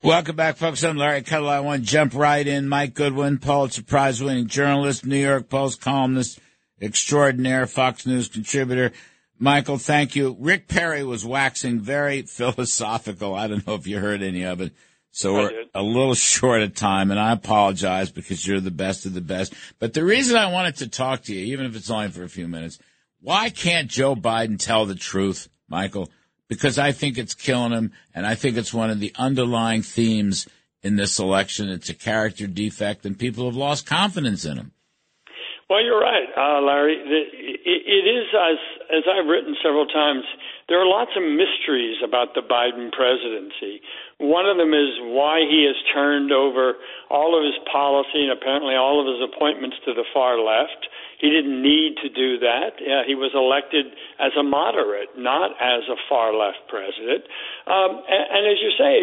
Welcome back, folks. I'm Larry Kudlow. I want to jump right in. Mike Goodwin, Pulitzer Prize winning journalist, New York Post columnist, extraordinaire, Fox News contributor. Michael, thank you. Rick Perry was waxing very philosophical. I don't know if you heard any of it. So we're a little short of time, and I apologize because you're the best of the best. But the reason I wanted to talk to you, even if it's only for a few minutes, why can't Joe Biden tell the truth, Michael? Because I think it's killing him, and I think it's one of the underlying themes in this election. It's a character defect, and people have lost confidence in him. Well, you're right, uh, Larry. It is as as I've written several times. There are lots of mysteries about the Biden presidency. One of them is why he has turned over all of his policy and apparently all of his appointments to the far left. He didn't need to do that. Uh, he was elected as a moderate, not as a far left president. Um, and, and as you say,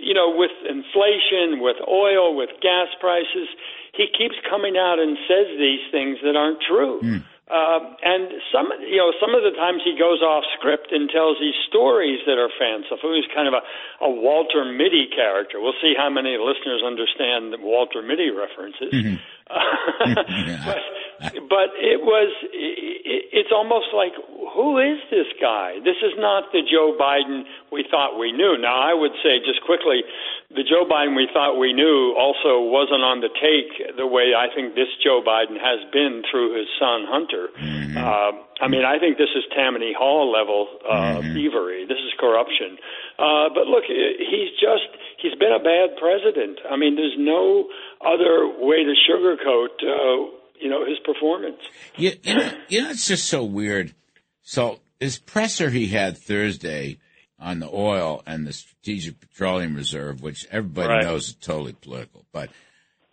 you know, with inflation, with oil, with gas prices, he keeps coming out and says these things that aren't true. Mm. Uh, and some, you know, some of the times he goes off script and tells these stories that are fanciful. He's kind of a, a Walter Mitty character. We'll see how many listeners understand the Walter Mitty references. Mm-hmm. but, but it was, it, it's almost like, who is this guy? This is not the Joe Biden we thought we knew. Now, I would say just quickly, the Joe Biden we thought we knew also wasn't on the take the way I think this Joe Biden has been through his son Hunter. Mm-hmm. Uh, I mean, I think this is Tammany Hall level uh, mm-hmm. thievery. This is corruption. Uh, but look, he's just he's been a bad president. I mean, there's no other way to sugarcoat uh, you know his performance. You, you know, you know, it's just so weird. So his presser he had Thursday on the oil and the Strategic Petroleum Reserve, which everybody right. knows is totally political. But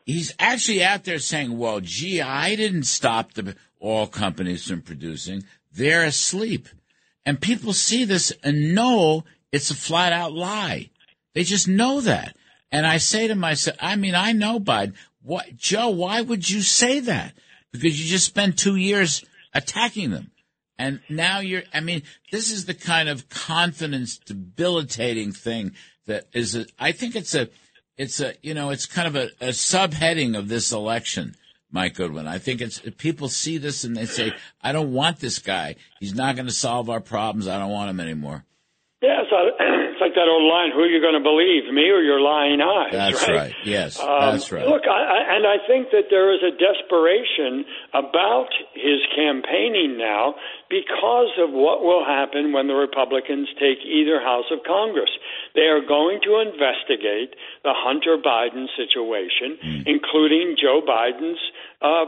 he's actually out there saying, well, gee, I didn't stop the oil companies from producing. They're asleep. And people see this and know it's a flat out lie. They just know that. And I say to myself, I mean, I know, Biden, what, Joe, why would you say that? Because you just spent two years attacking them. And now you're, I mean, this is the kind of confidence debilitating thing that is, a, I think it's a, it's a, you know, it's kind of a, a subheading of this election, Mike Goodwin. I think it's, people see this and they say, I don't want this guy. He's not going to solve our problems. I don't want him anymore. Yeah, so it's like that old line: "Who are you going to believe, me or your lying eyes?" That's right. right. Yes, um, that's right. Look, I, I, and I think that there is a desperation about his campaigning now because of what will happen when the Republicans take either house of Congress. They are going to investigate the Hunter Biden situation, mm. including Joe Biden's uh,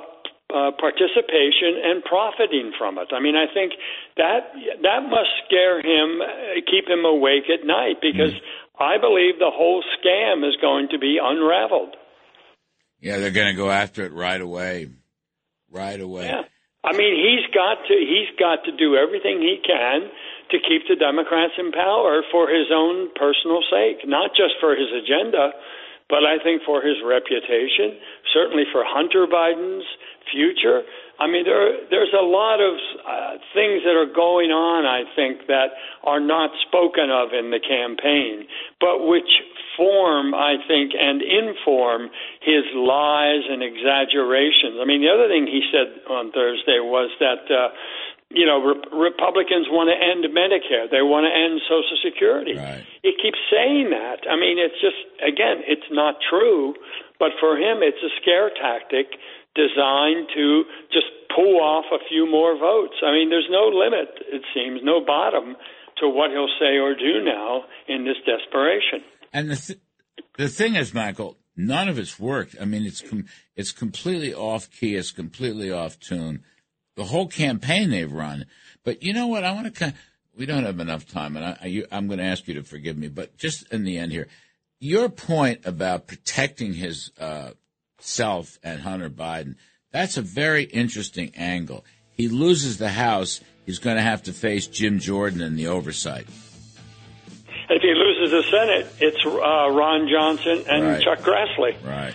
uh, participation and profiting from it. I mean, I think that that must scare him, uh, keep him awake at night, because mm. I believe the whole scam is going to be unraveled. Yeah, they're going to go after it right away, right away. Yeah. I mean, he's got to he's got to do everything he can to keep the Democrats in power for his own personal sake, not just for his agenda, but I think for his reputation, certainly for Hunter Biden's future. I mean, there there's a lot of uh, things that are going on. I think that are not spoken of in the campaign, but which form, I think, and inform his lies and exaggerations. I mean, the other thing he said on Thursday was that. Uh, you know, Re- Republicans want to end Medicare. They want to end Social Security. Right. He keeps saying that. I mean, it's just, again, it's not true. But for him, it's a scare tactic designed to just pull off a few more votes. I mean, there's no limit, it seems, no bottom to what he'll say or do now in this desperation. And the th- the thing is, Michael, none of it's worked. I mean, it's com- it's completely off key. It's completely off tune. The whole campaign they've run. But you know what? I want to we don't have enough time, and I, I, I'm going to ask you to forgive me. But just in the end here, your point about protecting his uh, self and Hunter Biden, that's a very interesting angle. He loses the House, he's going to have to face Jim Jordan in the oversight. If he loses the Senate, it's uh, Ron Johnson and Right. Chuck Grassley. Right.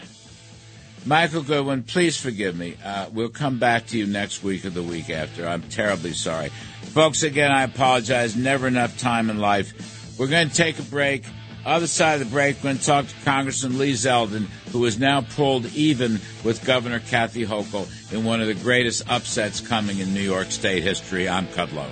Michael Goodwin, please forgive me. Uh, we'll come back to you next week or the week after. I'm terribly sorry. Folks, again, I apologize. Never enough time in life. We're going to take a break. Other side of the break, we're going to talk to Congressman Lee Zeldin, who is now pulled even with Governor Kathy Hochul in one of the greatest upsets coming in New York State history. I'm Kudlow.